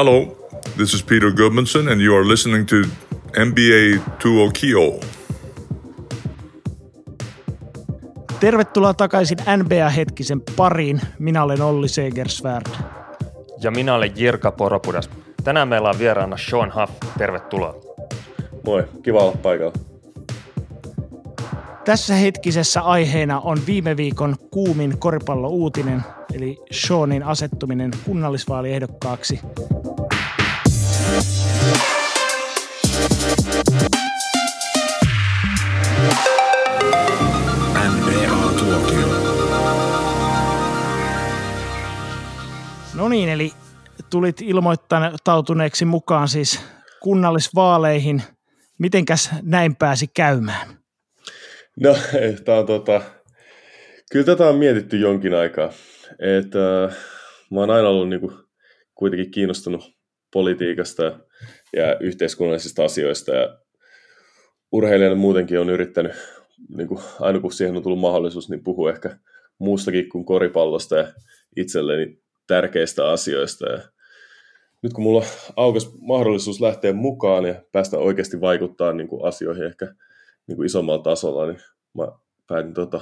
Hello, this is Peter Gudmundsson, and you are listening to NBA 2 Tervetuloa takaisin NBA-hetkisen pariin. Minä olen Olli Segersvärd. Ja minä olen Jirka Poropudas. Tänään meillä on vieraana Sean Huff. Tervetuloa. Moi, kiva olla paikalla. Tässä hetkisessä aiheena on viime viikon kuumin koripallouutinen, eli Seanin asettuminen kunnallisvaaliehdokkaaksi. No niin, eli tulit ilmoittautuneeksi mukaan siis kunnallisvaaleihin. Mitenkäs näin pääsi käymään? No, tämä on tota, kyllä tätä on mietitty jonkin aikaa. Et, äh, mä oon aina ollut niinku, kuitenkin kiinnostunut politiikasta ja yhteiskunnallisista asioista ja urheilijana muutenkin on yrittänyt, niinku, aina kun siihen on tullut mahdollisuus, niin puhua ehkä muustakin kuin koripallosta ja itselleni tärkeistä asioista. Ja nyt kun mulla aukas mahdollisuus lähteä mukaan ja päästä oikeasti vaikuttaa niin asioihin ehkä niin kuin isommalla tasolla, niin mä päätin tota,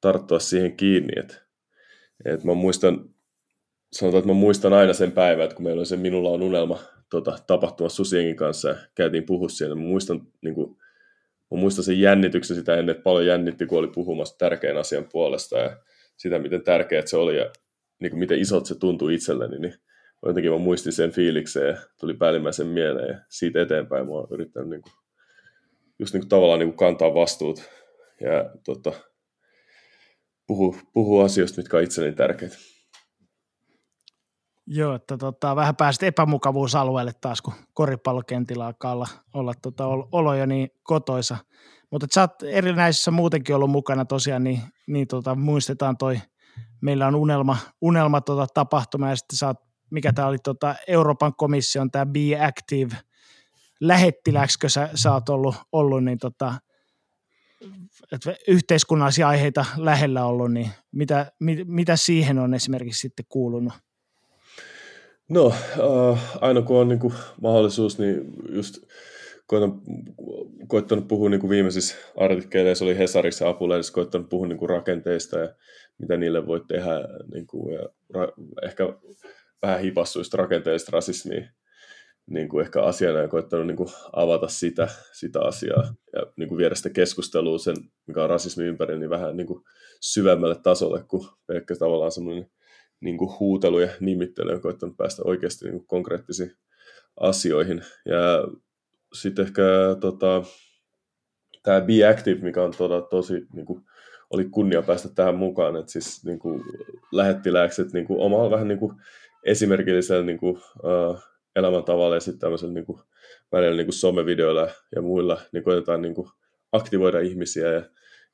tarttua siihen kiinni. että et mä muistan, sanotaan, että mä muistan aina sen päivän, että kun meillä oli se Minulla on unelma tota, tapahtumassa Susienkin kanssa ja käytiin puhua siellä, mä muistan, niin kuin, mä muistan sen jännityksen sitä ennen, että paljon jännitti, kun oli puhumassa tärkeän asian puolesta ja sitä, miten tärkeät se oli ja niin kuin miten isot se tuntui itselleni, niin jotenkin mä muistin sen fiilikseen ja tuli päällimmäisen mieleen ja siitä eteenpäin mä oon yrittänyt niin kuin, just niin kuin tavallaan niin kuin kantaa vastuut ja tota, puhua, puhua asioista, mitkä on itselleni tärkeitä. Joo, että tota, vähän pääsit epämukavuusalueelle taas, kun koripallokentillä alkaa olla, olla tota, olo jo niin kotoisa. Mutta sä oot erinäisissä muutenkin ollut mukana tosiaan, niin, niin tota, muistetaan toi, meillä on unelma, unelma tota, tapahtuma ja sitten sä oot, mikä tämä oli tota, Euroopan komission tämä Be Active lähettiläksikö sä, sä oot ollut, ollut niin tota, että yhteiskunnallisia aiheita lähellä ollut, niin mitä, mit, mitä siihen on esimerkiksi sitten kuulunut? No, äh, aina kun on niin kuin, mahdollisuus, niin just koitan, koittanut puhua niin kuin viimeisissä artikkeleissa, oli Hesarissa apulehdessä, koittanut puhua niin kuin rakenteista ja mitä niille voi tehdä, niin kuin, ja ra, ehkä vähän hipassuista rakenteista rasismia niin kuin ehkä asiana ja koittanut niin kuin avata sitä, sitä asiaa ja niin kuin viedä sitä keskustelua sen, mikä on rasismi ympäri, niin vähän niin kuin syvemmälle tasolle kuin pelkkä tavallaan semmoinen niin kuin huutelu ja nimittely ja koittanut päästä oikeasti niin kuin konkreettisiin asioihin. Ja sitten ehkä tota, tämä Be Active, mikä on tota, tosi niin kuin, oli kunnia päästä tähän mukaan, että siis niin kuin, lähettiläkset niin kuin, omalla vähän niin kuin, esimerkillisellä niin kuin, uh, elämäntavalla ja sitten tämmöisellä niin välillä niin somevideoilla ja muilla niin koitetaan niin kuin, aktivoida ihmisiä ja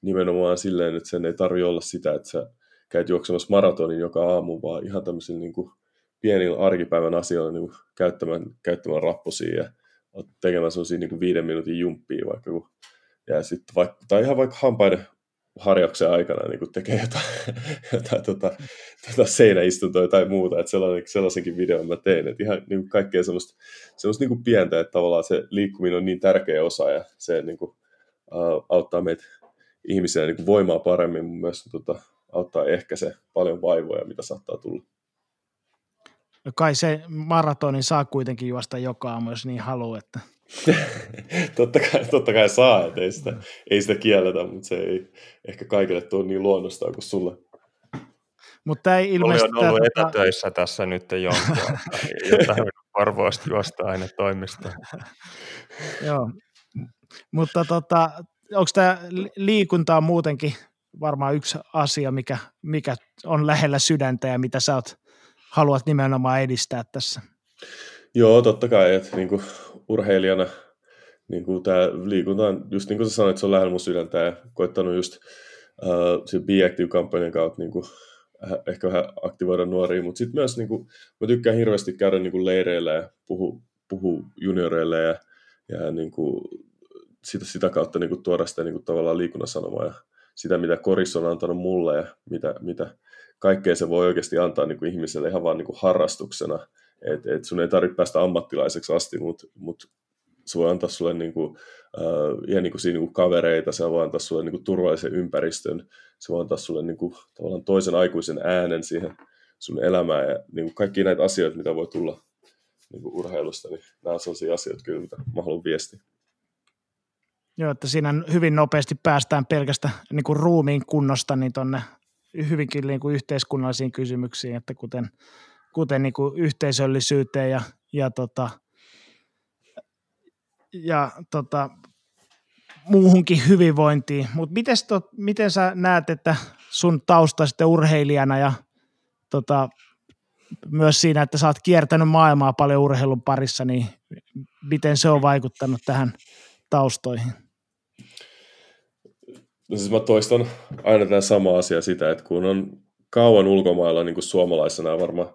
nimenomaan silleen, että sen ei tarvi olla sitä, että sä käyt juoksemassa maratonin joka aamu, vaan ihan tämmöisillä niin kuin, pienillä arkipäivän asioilla niin kuin, käyttämään, käyttämään rappusia ja tekemään sellaisia niin viiden minuutin jumppia vaikka kun, ja sitten vaikka, tai ihan vaikka hampaiden harjauksen aikana niin kuin tekee jotain, jotain tota, tota seinäistuntoa tai muuta, että sellainen, sellaisenkin videon mä tein, että ihan niin kuin kaikkea semmoista, semmoista niin kuin pientä, että tavallaan se liikkuminen on niin tärkeä osa ja se niin kuin, uh, auttaa meitä ihmisiä niin kuin voimaa paremmin, mutta myös tota, auttaa ehkä se paljon vaivoja, mitä saattaa tulla. No kai se maratonin saa kuitenkin juosta joka aamu, jos niin haluaa, että totta, kai, totta kai saa, että ei sitä, ei sitä kielletä, mutta se ei ehkä kaikille tuo niin luonnostaan kuin sulle. Mutta ei ilmeisesti... Oli on ollut tota... etätöissä tässä nyt jonkun jotain arvoista juosta aina toimistoon. Joo, mutta tota, onko tämä liikunta muutenkin varmaan yksi asia, mikä, mikä on lähellä sydäntä ja mitä sä oot, haluat nimenomaan edistää tässä? Joo, totta kai, että niinku urheilijana niin kuin tämä liikunta on, just niin kuin sä sanoit, se on lähellä mun sydäntä ja koittanut just uh, Be Active-kampanjan kautta niin kuin, ehkä vähän aktivoida nuoria, mutta sitten myös niin kuin, mä tykkään hirveästi käydä niin kuin leireillä ja puhu, puhu junioreille ja, ja niin kuin, sitä, sitä kautta niin kuin, tuoda sitä niin kuin, tavallaan liikunnan sanomaa ja sitä, mitä koris on antanut mulle ja mitä, mitä kaikkea se voi oikeasti antaa niin kuin, ihmiselle ihan vaan niin kuin, harrastuksena Et, et sun ei tarvitse päästä ammattilaiseksi asti, mutta mut se voi antaa sulle niin kuin, uh, ihan niin kuin siinä niin kuin kavereita, se voi antaa sulle niin kuin turvallisen ympäristön, se voi antaa sulle niin kuin, tavallaan toisen aikuisen äänen siihen sun elämään ja niin kuin kaikki näitä asioita, mitä voi tulla niin kuin urheilusta, niin nämä on sellaisia asioita kyllä, mitä mä haluan viestiä. Joo, että siinä hyvin nopeasti päästään pelkästä niin kuin ruumiin kunnosta niin tuonne hyvinkin niin kuin yhteiskunnallisiin kysymyksiin, että kuten, kuten niin kuin yhteisöllisyyteen ja, ja, tota, ja tota, muuhunkin hyvinvointiin. Mutta miten sä näet, että sun tausta sitten urheilijana ja tota, myös siinä, että sä oot kiertänyt maailmaa paljon urheilun parissa, niin miten se on vaikuttanut tähän taustoihin? No siis mä toistan aina tämän sama asia sitä, että kun on kauan ulkomailla niin kuin suomalaisena varmaan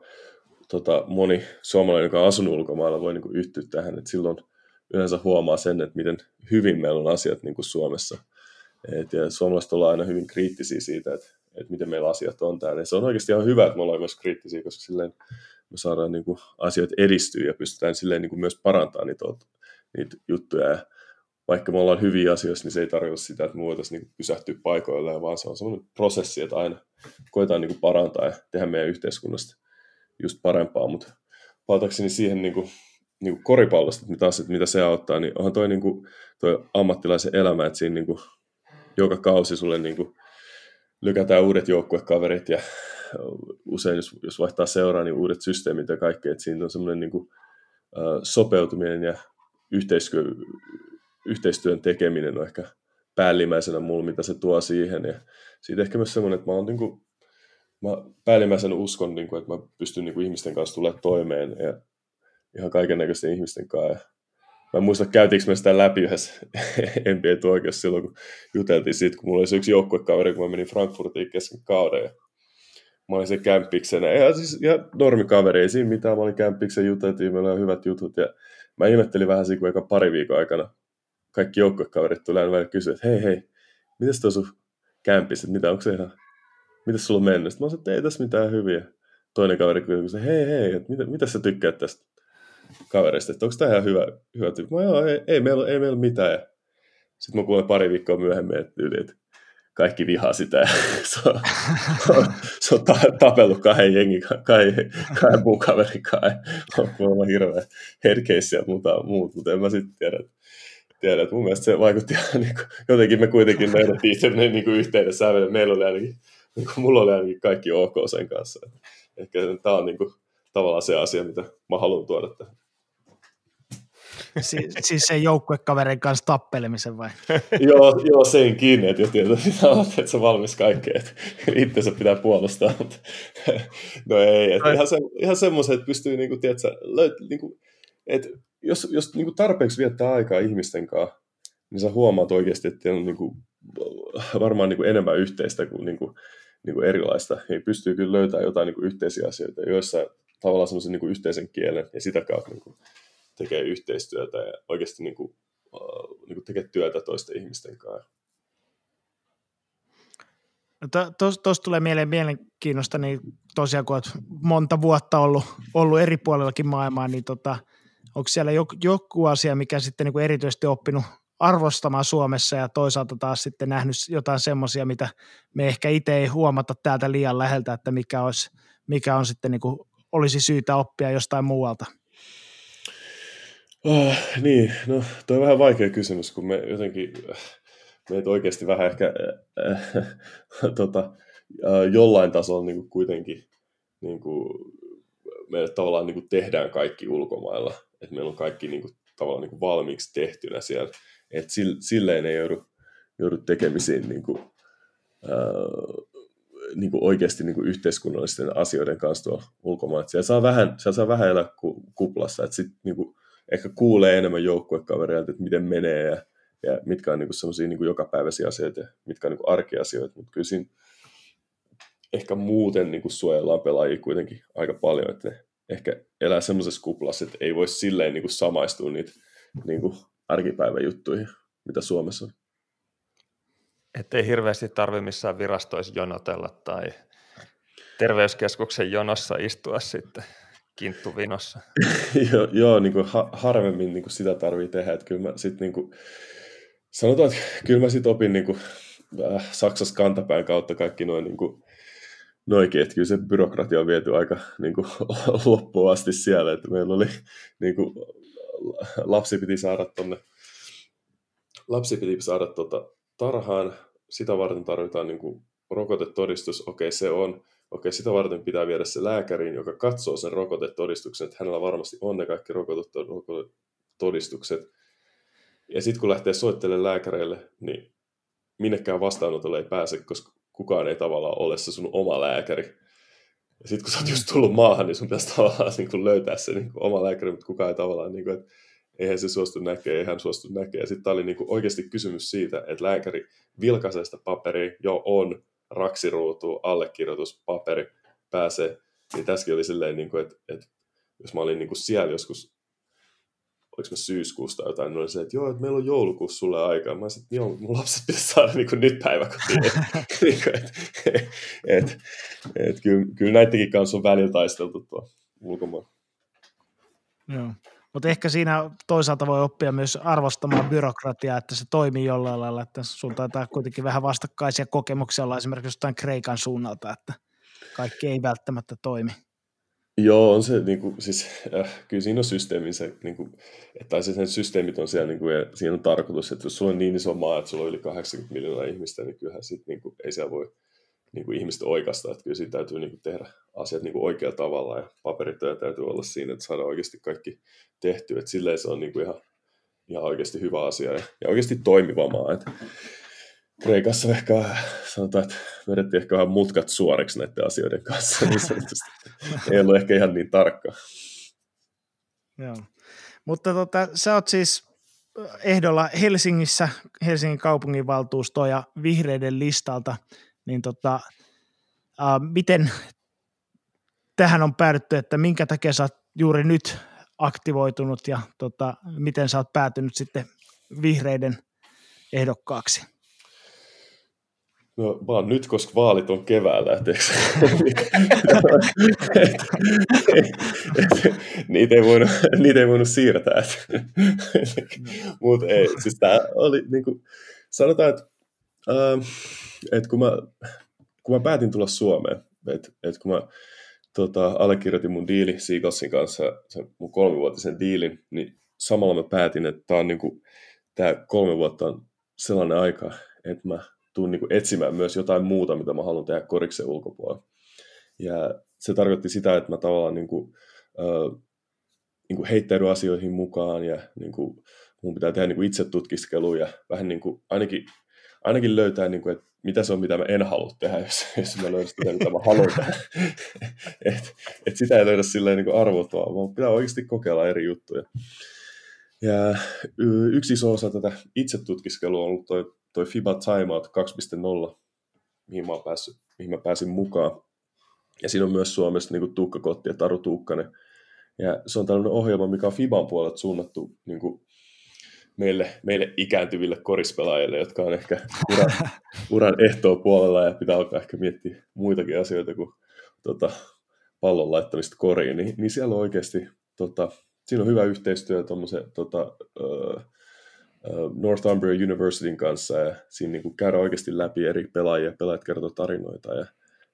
tota, moni suomalainen, joka on asunut ulkomailla, voi niin yhtyä tähän, että silloin yleensä huomaa sen, että miten hyvin meillä on asiat niin kuin Suomessa. Et, ja suomalaiset ollaan aina hyvin kriittisiä siitä, että, että miten meillä asiat on täällä. Ja se on oikeasti ihan hyvä, että me ollaan myös kriittisiä, koska silleen me saadaan niin kuin, asiat edistyä ja pystytään silleen niin kuin myös parantamaan niitä, niitä juttuja. Ja vaikka me ollaan hyviä asioissa, niin se ei tarkoita sitä, että me voitaisiin niin pysähtyä paikoilleen, vaan se on sellainen prosessi, että aina koetaan niin kuin parantaa ja tehdä meidän yhteiskunnasta just parempaa, mutta palatakseni siihen niin kuin, niin kuin koripallosta, mitä, asiat, mitä se auttaa, niin onhan toi, niin kuin, toi ammattilaisen elämä, että siinä niin kuin, joka kausi sulle niin kuin, lykätään uudet joukkuekaverit ja usein jos, jos vaihtaa seuraa, niin uudet systeemit ja kaikki, että siinä on semmoinen niin kuin, sopeutuminen ja yhteistyö, yhteistyön tekeminen on ehkä päällimmäisenä mulla, mitä se tuo siihen. Ja siitä ehkä myös semmoinen, että mä, oon, niin kuin, mä päällimmäisenä uskon, niin kuin, että mä pystyn niin kuin, ihmisten kanssa tulemaan toimeen ja ihan kaiken näköisten ihmisten kanssa. Ja mä en muista, käytiinkö me sitä läpi yhdessä nba tuokiossa silloin, kun juteltiin siitä, kun mulla oli se yksi joukkuekaveri, kun mä menin Frankfurtiin kesken kauden. Ja mä olin se kämppiksenä. Ja, siis, ja normikaveri, ei siinä mitään. Mä olin kämppiksen, juteltiin, meillä oli hyvät jutut. Ja mä ihmettelin vähän siinä, kun eka pari viikon aikana kaikki joukkuekaverit tulee aina kysyä, että hei hei, mitäs tuo sun kämpissä, mitä onko se ihan, mitäs sulla on mennyt? Sitten mä sanoin, että ei tässä mitään hyviä. Toinen kaveri kysyi, hei hei, että mitä, mitä sä tykkäät tästä kaverista, että onko tämä ihan hyvä, hyvä tyyppi? Mä joo, ei, ei, meillä, ei meillä mitään. Ja sitten mä kuulen pari viikkoa myöhemmin, että, yli, että kaikki vihaa sitä. Ja se on, se on tapellut kahden jengin, kahden, muun kaverin kanssa. On on hirveä herkeissä ja muuta, muut, mutta en mä sitten tiedä. tiedä mun mielestä se vaikutti niin kuin, jotenkin me kuitenkin löydettiin sellainen niin kuin sävel. Meillä oli ainakin, niin kuin, mulla oli ainakin kaikki ok sen kanssa. Ehkä tämä on niin kuin, tavallaan se asia, mitä mä haluan tuoda tähän. Si- siis se joukkuekaverin kanssa tappelemisen vai? joo, joo, senkin, että jos tiedät, mitä olet, että sä valmis kaikkeen, että itsensä pitää puolustaa, mutta no ei, että ihan, se, ihan semmoisen, että pystyy, niin kuin, tiedätkö, löyt, niin kuin, että jos, jos niin kuin tarpeeksi viettää aikaa ihmisten kanssa, niin sä huomaat oikeasti, että on niin kuin, varmaan niin kuin enemmän yhteistä kuin, niin kuin, niin kuin erilaista. Niin pystyy kyllä löytämään jotain niin kuin yhteisiä asioita, joissa tavallaan semmoisen niin kuin yhteisen kielen ja sitä kautta niin kuin, tekee yhteistyötä ja oikeasti niin kuin, uh, niin kuin tekee työtä toisten ihmisten kanssa. Tuossa tos tulee mieleen mielenkiinnosta, niin tosiaan kun olet monta vuotta ollut, ollut eri puolellakin maailmaa, niin tota, onko siellä joku, joku asia, mikä sitten niin kuin erityisesti oppinut arvostamaan Suomessa ja toisaalta taas sitten nähnyt jotain semmoisia, mitä me ehkä itse ei huomata täältä liian läheltä, että mikä, olisi, mikä on sitten niin kuin, olisi syytä oppia jostain muualta? Oh, niin, no toi on vähän vaikea kysymys, kun me jotenkin, meitä oikeasti vähän ehkä äh, äh, tota, äh, jollain tasolla niin kuin kuitenkin niin kuin, me tavallaan niin kuin tehdään kaikki ulkomailla, että meillä on kaikki niin kuin, tavallaan niin kuin valmiiksi tehtynä siellä, että silleen ei joudu, joudu tekemisiin niin kuin, äh, niin kuin oikeasti niin kuin yhteiskunnallisten asioiden kanssa tuolla ulkomailla. Siellä saa vähän, siellä saa vähän elää kuplassa, että sitten niin kuin, ehkä kuulee enemmän joukkuekavereilta, että miten menee ja, ja mitkä on niin semmoisia niin jokapäiväisiä asioita ja mitkä on niin arkiasioita, mutta kyllä siinä ehkä muuten niin kuin suojellaan pelaajia kuitenkin aika paljon, että ne ehkä elää semmoisessa kuplassa, että ei voi silleen niin kuin samaistua niitä niin kuin arkipäivän juttuihin, mitä Suomessa on. Että ei hirveästi tarvi missään virastoissa jonotella tai terveyskeskuksen jonossa istua sitten kinttuvinossa. joo, joo niin kuin ha- harvemmin niin kuin sitä tarvii tehdä. Että kyllä mä sit, niin kuin, sanotaan, että kyllä mä sitten opin niin kuin, äh, Saksassa kantapään kautta kaikki noin niin kuin, noikin, että kyllä se byrokratia on viety aika niin kuin, loppuun asti siellä, että meillä oli niin kuin, lapsi piti saada tonne, lapsi piti saada tota, tarhaan, sitä varten tarvitaan niin kuin, rokotetodistus, okei se on, okei sitä varten pitää viedä se lääkäriin, joka katsoo sen rokotetodistuksen, että hänellä varmasti on ne kaikki rokotetodistukset. Ja sitten kun lähtee soittelemaan lääkäreille, niin minnekään vastaanotolle ei pääse, koska kukaan ei tavallaan ole se sun oma lääkäri. Ja sitten kun sä oot just tullut maahan, niin sun pitäisi tavallaan niin kuin löytää se niin kuin oma lääkäri, mutta kukaan ei tavallaan, niin kuin, että eihän se suostu näkee, eihän suostu näkee. Ja sitten oli niin kuin oikeasti kysymys siitä, että lääkäri vilkaisee sitä paperia, jo on, raksiruutu, allekirjoituspaperi pääsee. Niin tässäkin oli silleen, niin kuin, että, että jos mä olin niin kuin siellä joskus oliko mä syyskuusta jotain, niin oli se, että joo, että meillä on joulukuussa sulle aikaa. Mä sanoin, että joo, mun lapset pitäisi saada niin kuin nyt päiväkotiin. niin et, et, et, et, kyllä, kyllä näidenkin kanssa on välillä taisteltu tuo ulkomaan. Joo. Mutta ehkä siinä toisaalta voi oppia myös arvostamaan byrokratiaa, että se toimii jollain lailla, että sun taitaa kuitenkin vähän vastakkaisia kokemuksia olla esimerkiksi jostain Kreikan suunnalta, että kaikki ei välttämättä toimi. Joo, on se, niin kuin, siis, äh, kyllä siinä on systeemi, se, niin kuin, että se sen systeemit on siellä, niin kuin, ja siinä on tarkoitus, että jos sulla on niin iso maa, että sulla on yli 80 miljoonaa ihmistä, niin kyllähän sit, niin kuin, ei siellä voi niin kuin ihmiset oikeasta, että kyllä siinä täytyy niin kuin, tehdä asiat niin kuin oikealla tavalla, ja paperitöä täytyy olla siinä, että saadaan oikeasti kaikki tehtyä, että silleen se on niin kuin ihan, ihan oikeasti hyvä asia, ja, ja oikeasti toimiva maa, että Kreikassa ehkä sanotaan, että vedettiin ehkä vähän mutkat suoriksi näiden asioiden kanssa, niin sanotusti. ei ollut ehkä ihan niin tarkka. Joo. Mutta tota, sä oot siis ehdolla Helsingissä, Helsingin kaupunginvaltuustoa ja vihreiden listalta, niin tota, äh, miten tähän on päädytty, että minkä takia sä oot juuri nyt aktivoitunut ja tota, miten sä oot päätynyt sitten vihreiden ehdokkaaksi? No vaan nyt, koska vaalit on keväällä, et, niitä, ei voinut, niitä ei voinut siirtää. Mutta ei, siis tämä oli niin kuin, sanotaan, että, äh, että kun, mä, kun mä päätin tulla Suomeen, että, että kun mä tota, allekirjoitin mun diili Seagalsin kanssa, sen mun kolmivuotisen diilin, niin samalla mä päätin, että tämä on niin kuin, tämä kolme vuotta on sellainen aika, että mä tuun niin kuin etsimään myös jotain muuta, mitä mä haluan tehdä koriksen ulkopuolella. Ja se tarkoitti sitä, että mä tavallaan niin kuin, äh, niin kuin heittäydyn asioihin mukaan ja niin kuin, mun pitää tehdä niin kuin itse tutkiskelua ja vähän niin kuin, ainakin, ainakin löytää, niin kuin, että mitä se on, mitä mä en halua tehdä, jos, jos mä löydän sitä, mitä mä haluan tehdä. et, et sitä ei löydä silleen niin arvottavaa, vaan pitää oikeasti kokeilla eri juttuja. Ja yksi iso osa tätä itsetutkiskelua on ollut toi toi FIBA Timeout 2.0, mihin mä, päässyt, mihin mä pääsin mukaan. Ja siinä on myös Suomessa niin Tuukka Kotti ja Taru Tuukkanen. Ja se on tällainen ohjelma, mikä on FIBAn puolelta suunnattu niin kuin meille, meille ikääntyville korispelaajille, jotka on ehkä uran, uran ehtoa puolella ja pitää alkaa ehkä miettiä muitakin asioita kuin tota, pallon laittamista koriin, niin, niin siellä on oikeasti, tota, siinä on hyvä yhteistyö tuommoisen tota, Northumbria Universityn kanssa ja siinä niin kuin käydään oikeasti läpi eri pelaajia, pelaajat kertoo tarinoita ja,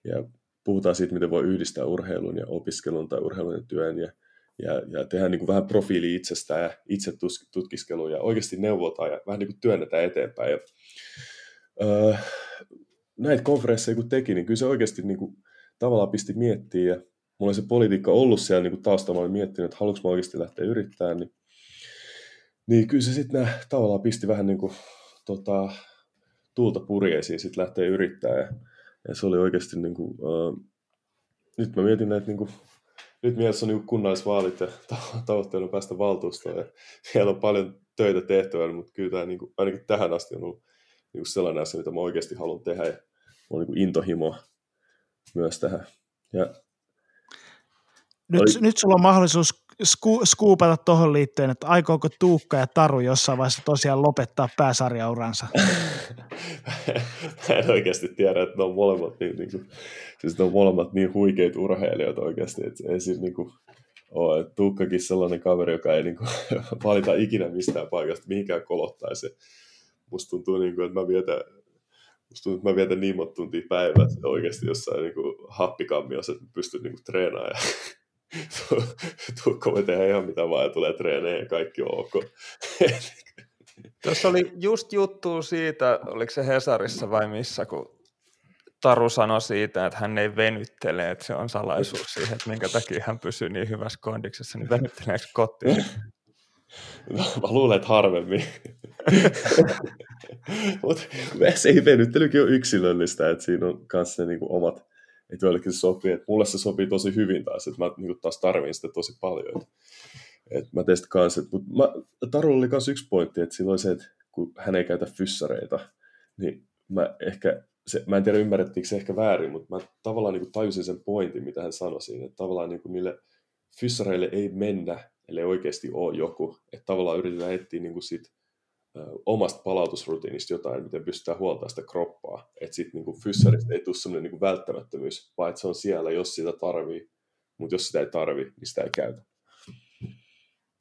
ja puhutaan siitä, miten voi yhdistää urheilun ja opiskelun tai urheilun ja työn ja, ja, ja tehdään niin kuin vähän profiili itsestään ja itse tutkiskelua ja oikeasti neuvotaan ja vähän niin kuin työnnetään eteenpäin. Ja, öö, näitä konferensseja kun teki, niin kyllä se oikeasti niin kuin, tavallaan pisti miettiä ja mulla se politiikka ollut siellä niin taustalla, mä olin miettinyt, että haluanko mä oikeasti lähteä yrittämään, niin niin kyllä se sitten tavallaan pisti vähän niin kuin, tota, tuulta purjeisiin sitten lähteä yrittää ja, ja se oli oikeasti niin kuin, uh, nyt mä mietin näitä niin kuin, nyt mielessä on niin kunnallisvaalit ja tavoitteena päästä valtuustoon ja siellä on paljon töitä tehtävänä, mutta kyllä tämä niin kuin, ainakin tähän asti on ollut niin kuin sellainen asia, mitä mä oikeasti haluan tehdä ja on niin kuin intohimo myös tähän. Ja nyt, oli... nyt sulla on mahdollisuus sku, skuupata tuohon liittyen, että aikooko Tuukka ja Taru jossain vaiheessa tosiaan lopettaa pääsarjauransa? en oikeasti tiedä, että ne on molemmat niin, niin kuin, siis ne on molemmat niin huikeita urheilijoita oikeasti, että ei niin kuin, ole. Et Tuukkakin sellainen kaveri, joka ei niinku valita ikinä mistään paikasta mihinkään kolottaisi. Musta tuntuu, niinku, että mä vietän Musta tuntuu, että mä vietän niin monta tuntia päivässä oikeasti jossain niin happikammiossa, että pystyn niin treenaamaan. Tuukko voi tehdä ihan mitä vaan ja tulee treeneihin ja kaikki on ok. Tuossa oli just juttu siitä, oliko se Hesarissa vai missä, kun Taru sanoi siitä, että hän ei venyttele, että se on salaisuus siihen, että minkä takia hän pysyy niin hyvässä kondiksessa, niin venytteleekö kotiin? No, mä luulen, että harvemmin. Mutta se venyttelykin on yksilöllistä, että siinä on myös ne niinku omat, että joillekin se sopii, että mulle se sopii tosi hyvin taas, että mä niinku taas tarvin sitä tosi paljon. Että, että mä tein sitä kanssa, mutta Tarulla oli myös yksi pointti, että silloin se, että kun hän ei käytä fyssareita, niin mä ehkä se, mä en tiedä ymmärrettiinkö se ehkä väärin, mutta mä tavallaan niin tajusin sen pointin, mitä hän sanoi siinä, että tavallaan niin niille fyssareille ei mennä, ellei oikeasti ole joku, että tavallaan yritetään etsiä niin kuin sit, ö, omasta palautusrutiinista jotain, miten pystytään huoltamaan sitä kroppaa, että sitten niin fyssarista ei tule sellainen niin välttämättömyys, vaan että se on siellä, jos sitä tarvii, mutta jos sitä ei tarvii, niin sitä ei käytä.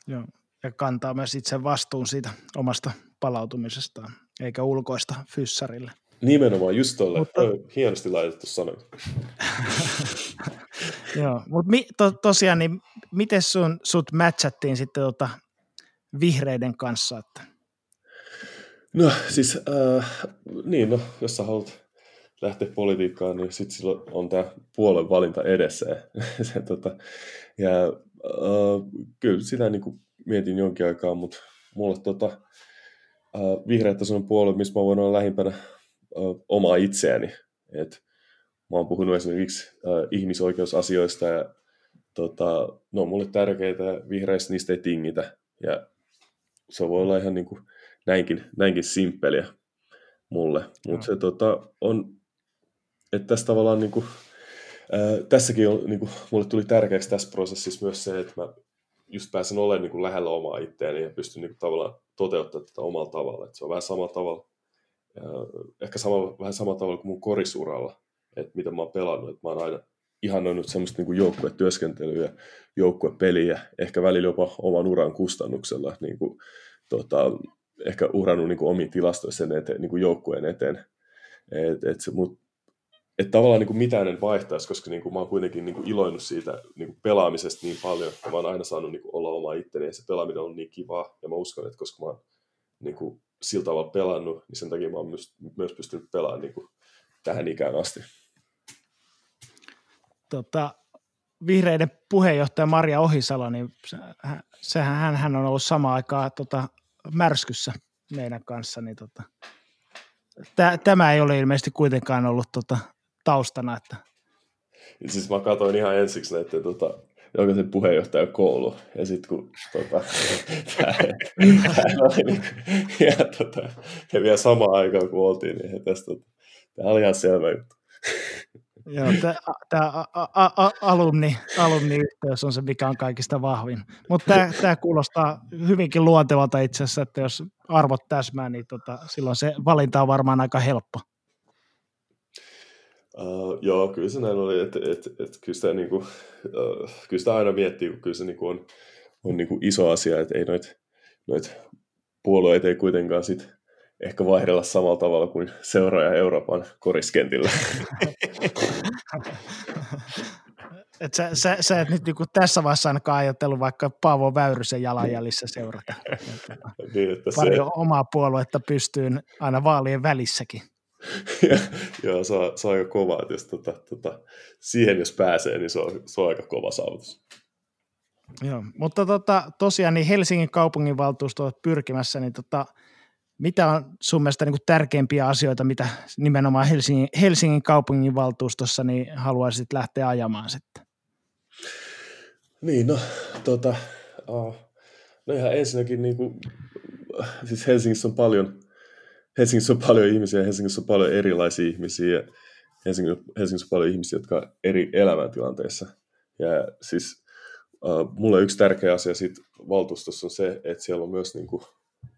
Joo, ja kantaa myös itse vastuun siitä omasta palautumisestaan, eikä ulkoista fyssarille. Nimenomaan, just tuolle. Mutta... Hienosti laitettu sana. Joo, mutta mi, to, tosiaan, niin miten sun, sut matchattiin sitten tota vihreiden kanssa? Että... No siis, äh, niin no, jos sä haluat lähteä politiikkaan, niin sitten silloin on tämä puolen valinta edessä. se, tota, ja äh, kyllä sitä niin kuin mietin jonkin aikaa, mutta mulle tota, äh, vihreät on puolue, missä mä voin olla lähimpänä omaa itseäni. Et mä oon puhunut esimerkiksi äh, ihmisoikeusasioista ja tota, ne on mulle tärkeitä ja vihreissä niistä ei tingitä. Ja se voi olla ihan niin kuin näinkin, näinkin simppeliä mulle. Mutta se tota, on, että tässä tavallaan niin kuin, ää, tässäkin on, niin kuin, mulle tuli tärkeäksi tässä prosessissa myös se, että mä just pääsen olemaan niin kuin lähellä omaa itseäni ja pystyn niin kuin, tavallaan toteuttamaan tätä omalla tavalla. Et se on vähän samalla tavalla ehkä sama, vähän samalla tavalla kuin mun korisuralla, että mitä mä oon pelannut, että mä oon aina ihannoinut semmoista niin joukkuetyöskentelyä, joukkuepeliä, ehkä välillä jopa oman uran kustannuksella, niin kuin, tota, ehkä uhrannut niin kuin omiin tilastoihin sen eteen, niin kuin joukkueen eteen. Et, et mut, et tavallaan niin kuin mitään en vaihtaisi, koska niin kuin mä oon kuitenkin niin kuin iloinut siitä niin kuin pelaamisesta niin paljon, että mä oon aina saanut niin kuin olla oma itteni ja se pelaaminen on niin kivaa. Ja mä uskon, että koska mä oon niin kuin sillä tavalla pelannut, niin sen takia mä oon myös, myös pystynyt pelaamaan niin kuin tähän ikään asti. Tota, vihreiden puheenjohtaja Maria Ohisalo, niin sehän hän, on ollut sama aikaa tota, märskyssä meidän kanssa, niin tota, tämä ei ole ilmeisesti kuitenkaan ollut tota, taustana. Että... Siis mä katsoin ihan ensiksi näiden tota, jokaisen puheenjohtajan koulu. Ja sitten kun tota, tämä, oli, niin, ja, tota, ja vielä samaan aikaan kun oltiin, niin tästä, tota, tämä oli ihan selvä juttu. Joo, tämä alumni, alumni-yhteys on se, mikä on kaikista vahvin. Mutta tämä kuulostaa hyvinkin luontevalta itse asiassa, että jos arvot täsmää, niin tota, silloin se valinta on varmaan aika helppo. Uh, joo, kyllä se näin oli, että et, et, kyllä, sitä, niinku, uh, kyllä sitä aina miettii, kun kyllä se niinku on, on niinku iso asia, että ei noit, noit puolueita ei kuitenkaan sit ehkä vaihdella samalla tavalla kuin seuraaja Euroopan koriskentillä. et sä, sä, sä et nyt niinku tässä vaiheessa ainakaan ajatellut vaikka Paavo Väyrysen jalanjäljissä seurata. niin, että Pari se... omaa puoluetta pystyy aina vaalien välissäkin. Joo, se on, se on aika kova, että jos tota, tota, siihen jos pääsee, niin se on, se on aika kova saavutus. Joo, mutta tota, tosiaan niin Helsingin kaupunginvaltuusto on pyrkimässä, niin tota, mitä on sun mielestä niin tärkeimpiä asioita, mitä nimenomaan Helsingin, Helsingin kaupunginvaltuustossa niin haluaisit lähteä ajamaan sitten? Niin, no, tota, no ihan ensinnäkin, niin kuin, siis Helsingissä on paljon, Helsingissä on paljon ihmisiä, Helsingissä on paljon erilaisia ihmisiä, ja Helsingissä on paljon ihmisiä, jotka on eri elämäntilanteissa. Ja siis uh, mulle yksi tärkeä asia siitä valtuustossa on se, että siellä on myös, niin kuin,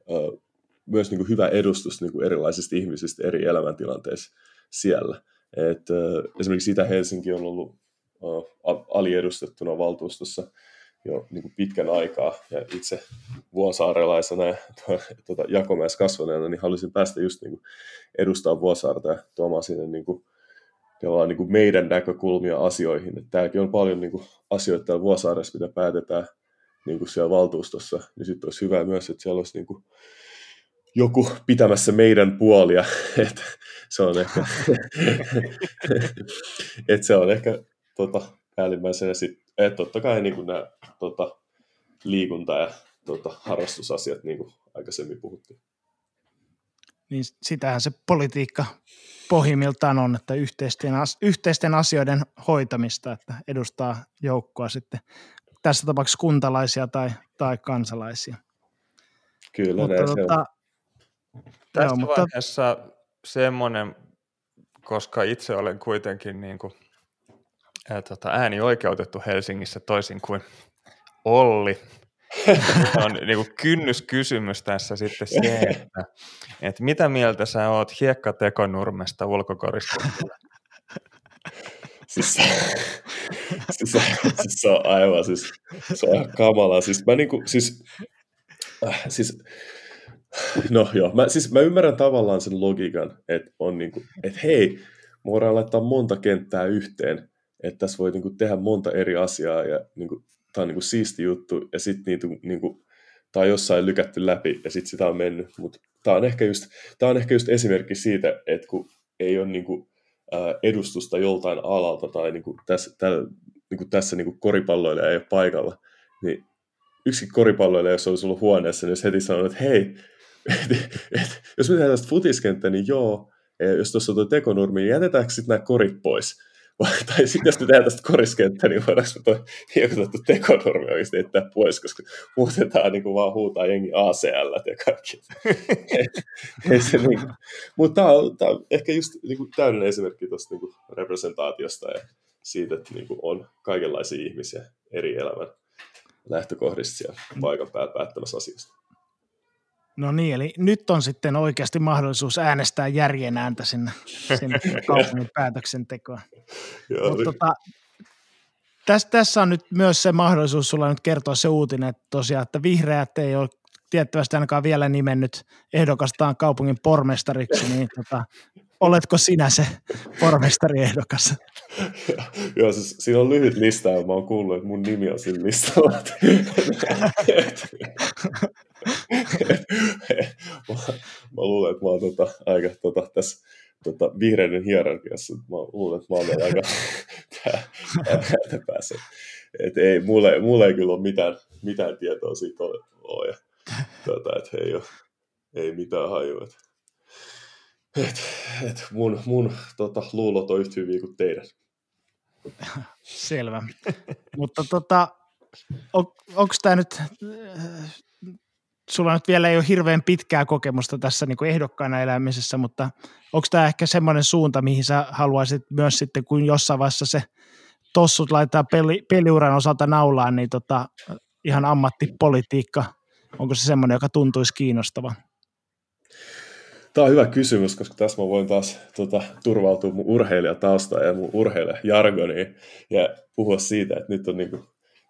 uh, myös niin kuin hyvä edustus niin kuin erilaisista ihmisistä eri elämäntilanteissa siellä. Et, uh, esimerkiksi Itä-Helsinki on ollut uh, aliedustettuna valtuustossa, jo niin kuin pitkän aikaa. Ja itse vuosaarelaisena ja tuota, jakomäessä kasvaneena, niin halusin päästä just niin kuin edustaa Vuosaarta ja tuomaan sinne niin kuin, niin kuin meidän näkökulmia asioihin. Että tämäkin on paljon niin kuin asioita täällä Vuosaaressa, mitä päätetään niin kuin siellä valtuustossa, niin sitten olisi hyvä myös, että siellä olisi niin kuin joku pitämässä meidän puolia. että se on ehkä, että se on ehkä tota, päällimmäisenä sit, että totta kai niin nämä tota, liikunta- ja tota, harrastusasiat, niin kuin aikaisemmin puhuttiin. Niin sitähän se politiikka pohjimmiltaan on, että yhteisten, yhteisten asioiden hoitamista, että edustaa joukkoa sitten tässä tapauksessa kuntalaisia tai, tai kansalaisia. Kyllä, mutta, näin tota, se on. Tässä joo, mutta... vaiheessa semmoinen, koska itse olen kuitenkin niin kuin, ää, tota, äänioikeutettu Helsingissä toisin kuin Olli, on niin kuin kynnyskysymys tässä sitten se, että, että mitä mieltä sä oot hiekkatekonurmesta ulkokorista? siis, siis, siis, se on aivan, siis, se on ihan kamala. Siis mä niinku, siis, äh, siis No joo, mä, siis mä ymmärrän tavallaan sen logiikan, että on niinku, että hei, me voidaan laittaa monta kenttää yhteen, että tässä voi niinku tehdä monta eri asiaa ja niinku, tämä on niinku siisti juttu ja sitten niitä niinku, on jossain lykätty läpi ja sitten sitä on mennyt, mutta tämä on ehkä just, tämä on ehkä just esimerkki siitä, että kun ei ole niinku, ää, edustusta joltain alalta tai niinku tässä, täl, niinku tässä niinku koripalloilija ei ole paikalla, niin yksi koripalloilija, jos olisi ollut huoneessa, niin olisi heti sanonut, että hei, et, jos me tehdään tästä futiskenttä, niin joo, ja jos tuossa on tuo tekonurmi, niin jätetäänkö sitten nämä korit pois? tai sitten jos me tehdään tästä koriskenttä, niin voidaanko me tuo hiekotettu tekonurmi oikeasti jättää pois, koska muuten tämä niin kuin vaan huutaa jengi ACL ja kaikki. niin, mutta tämä on, tämä on ehkä just niin kuin täydellinen esimerkki tuosta niin kuin representaatiosta ja siitä, että niin kuin on kaikenlaisia ihmisiä eri elämän lähtökohdista siellä paikan päällä päättämässä asioista. No niin, eli nyt on sitten oikeasti mahdollisuus äänestää järjen ääntä sinne, sinne kaupungin päätöksentekoon. Mutta tota, tässä, tässä on nyt myös se mahdollisuus sulla nyt kertoa se uutinen, että tosiaan, että vihreät ei ole tiettävästi ainakaan vielä nimennyt ehdokastaan kaupungin pormestariksi, niin tota, oletko sinä se pormestariehdokas? Joo, siis siinä on lyhyt lista ja mä oon kuullut, että mun nimi on siinä listalla. mä, mä luulen, että mä oon tota, aika tota, tässä tota, vihreiden hierarkiassa. Mä luulen, että mä oon aika täältä päässä. Et ei, mulle, mulle ei kyllä ole mitään, mitään tietoa siitä ole. ole ja, tota, et ei, ole, ei mitään hajua. Et, et, et mun, mun tota, luulot on yhtä hyviä kuin teidän. Selvä. Mutta tota, on, onko tämä nyt sulla nyt vielä ei ole hirveän pitkää kokemusta tässä niin kuin ehdokkaana elämisessä, mutta onko tämä ehkä semmoinen suunta, mihin sä haluaisit myös sitten, kun jossain vaiheessa se tossut laittaa peli, peliuran osalta naulaan, niin tota, ihan ammattipolitiikka, onko se semmoinen, joka tuntuisi kiinnostava? Tämä on hyvä kysymys, koska tässä mä voin taas tota, turvautua mun urheilijataustaan ja mun urheilijajargoniin ja puhua siitä, että nyt on niin kuin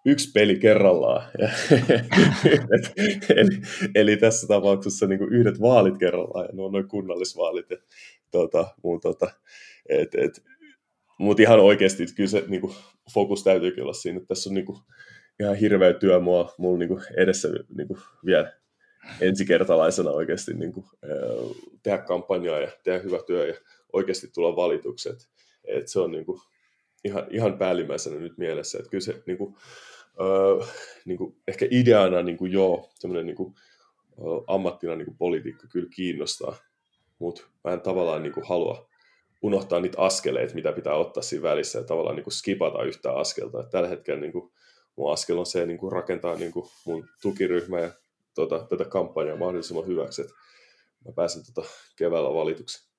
yksi peli kerrallaan. eli, eli, tässä tapauksessa niin kuin yhdet vaalit kerrallaan, ja ne on noin kunnallisvaalit. Ja, tuota, mun, tuota, et, et, mutta ihan oikeasti kyllä se niin kuin, fokus täytyy olla siinä, että tässä on niin kuin, ihan hirveä työ mua, mulla niin kuin, edessä niin kuin, vielä ensikertalaisena oikeasti niin kuin, tehdä kampanjaa ja tehdä hyvä työ ja oikeasti tulla valitukset. Et se on niin kuin, ihan, ihan päällimmäisenä nyt mielessä, että kyllä se niin kuin, öö, niin kuin, ehkä ideana niin kuin, joo, semmoinen niin ammattina niin kuin politiikka kyllä kiinnostaa, mutta mä en tavallaan niin kuin, halua unohtaa niitä askeleita, mitä pitää ottaa siinä välissä ja tavallaan niin kuin, skipata yhtään askelta. Et tällä hetkellä niin kuin, mun askel on se niin kuin, rakentaa niin kuin, mun tukiryhmä ja tota, tätä kampanjaa mahdollisimman hyväksi, että mä pääsen tota, keväällä valituksi.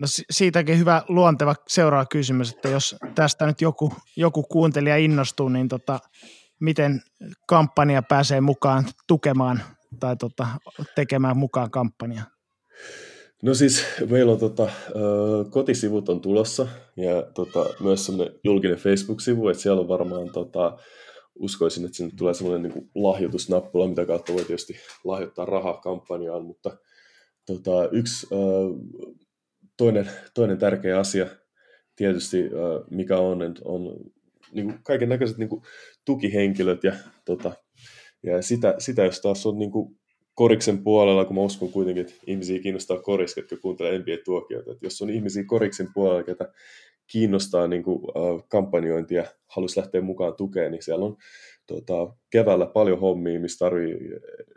No siitäkin hyvä luonteva seuraava kysymys, että jos tästä nyt joku, joku kuuntelija innostuu, niin tota, miten kampanja pääsee mukaan tukemaan tai tota, tekemään mukaan kampanjaa? No siis meillä on tota, kotisivut on tulossa ja tota, myös semmoinen julkinen Facebook-sivu, että siellä on varmaan tota, uskoisin, että sinne tulee semmoinen niin lahjoitusnappula, mitä kautta voi tietysti lahjoittaa rahaa kampanjaan, mutta tota, yksi toinen, toinen tärkeä asia tietysti, mikä on, on niin kaiken näköiset niin tukihenkilöt ja, tota, ja sitä, sitä, jos taas on niin kuin koriksen puolella, kun mä uskon kuitenkin, että ihmisiä kiinnostaa koris, jotka kuuntelee NBA-tuokioita. Että jos on ihmisiä koriksen puolella, ketä kiinnostaa niin kuin, äh, kampanjointia, haluaisi lähteä mukaan tukeen, niin siellä on tota, keväällä paljon hommia, missä tarvii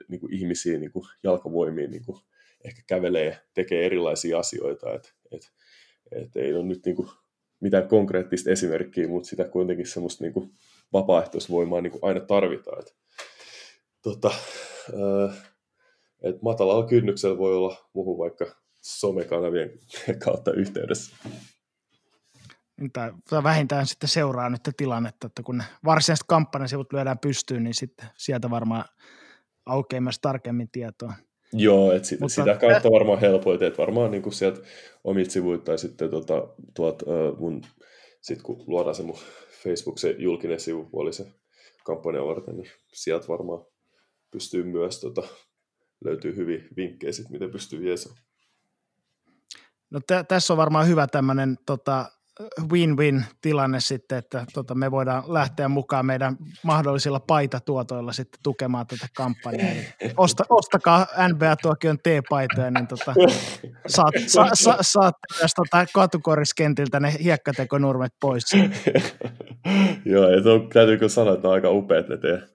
niin kuin, ihmisiä niin kuin, jalkavoimiin niin kuin, ehkä kävelee, tekee erilaisia asioita. Et, et, et ei ole nyt niin kuin, mitään konkreettista esimerkkiä, mutta sitä kuitenkin semmoista niin kuin, vapaaehtoisvoimaa niin kuin aina tarvitaan. Et, tota, äh, et matalalla kynnyksellä voi olla muuhun vaikka somekanavien kautta yhteydessä. Tai, vähintään sitten seuraa nyt tilannetta, että kun varsinaiset kampanjasivut lyödään pystyyn, niin sitten sieltä varmaan aukeaa myös tarkemmin tietoa. Joo, että sit, Mutta, sitä kautta varmaan helpoit, että varmaan niin kuin sieltä omit sivuit tai sitten tuota, tuot, uh, mun, sit kun luodaan se mun Facebook, se julkinen sivupuoli se kampanja varten, niin sieltä varmaan pystyy myös tota, löytyy hyviä vinkkejä, sit, miten pystyy jeesaa. No t- tässä on varmaan hyvä tämmöinen tota, win-win tilanne sitten, että tota, me voidaan lähteä mukaan meidän mahdollisilla paitatuotoilla sitten tukemaan tätä kampanjaa. Eli osta, ostakaa NBA-tuokion T-paitoja, niin tota, saat, sa, sa, saat tästä tota, katukoriskentiltä ne hiekkatekonurmet pois. Joo, ja tuo, täytyykö sanoa, että on aika upeat ne teidän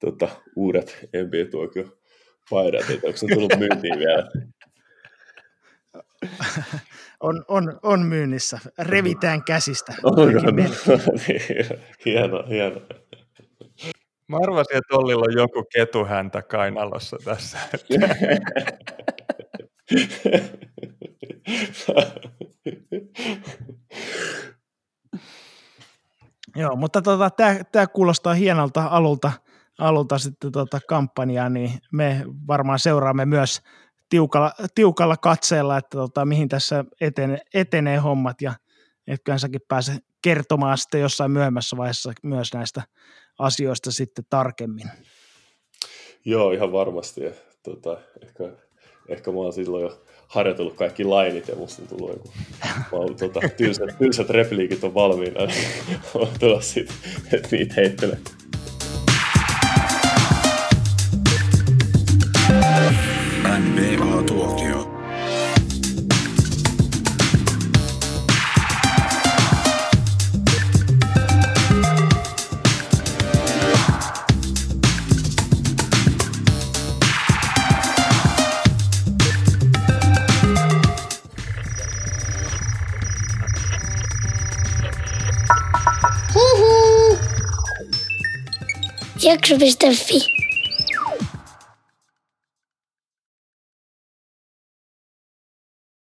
tota, uudet NBA-tuokio paidat, että onko se tullut myyntiin vielä? On, on, on myynnissä. Revitään käsistä. Onko? hieno, hieno. Mä arvasin, että Ollilla on joku ketuhäntä kainalossa tässä. Joo, mutta tota, tämä kuulostaa hienolta alulta alulta sitten tota kampanjaa, niin me varmaan seuraamme myös tiukalla, tiukalla katseella, että tota, mihin tässä etene, etenee hommat ja etköhän säkin pääse kertomaan sitten jossain myöhemmässä vaiheessa myös näistä asioista sitten tarkemmin. Joo, ihan varmasti. Ja, tota, ehkä, ehkä mä oon silloin jo harjoitellut kaikki lainit ja musta on tullut joku, oon, tota, tylsät, tylsät repliikit on valmiina. on tulla sitten, että niitä heittelee. Stuff.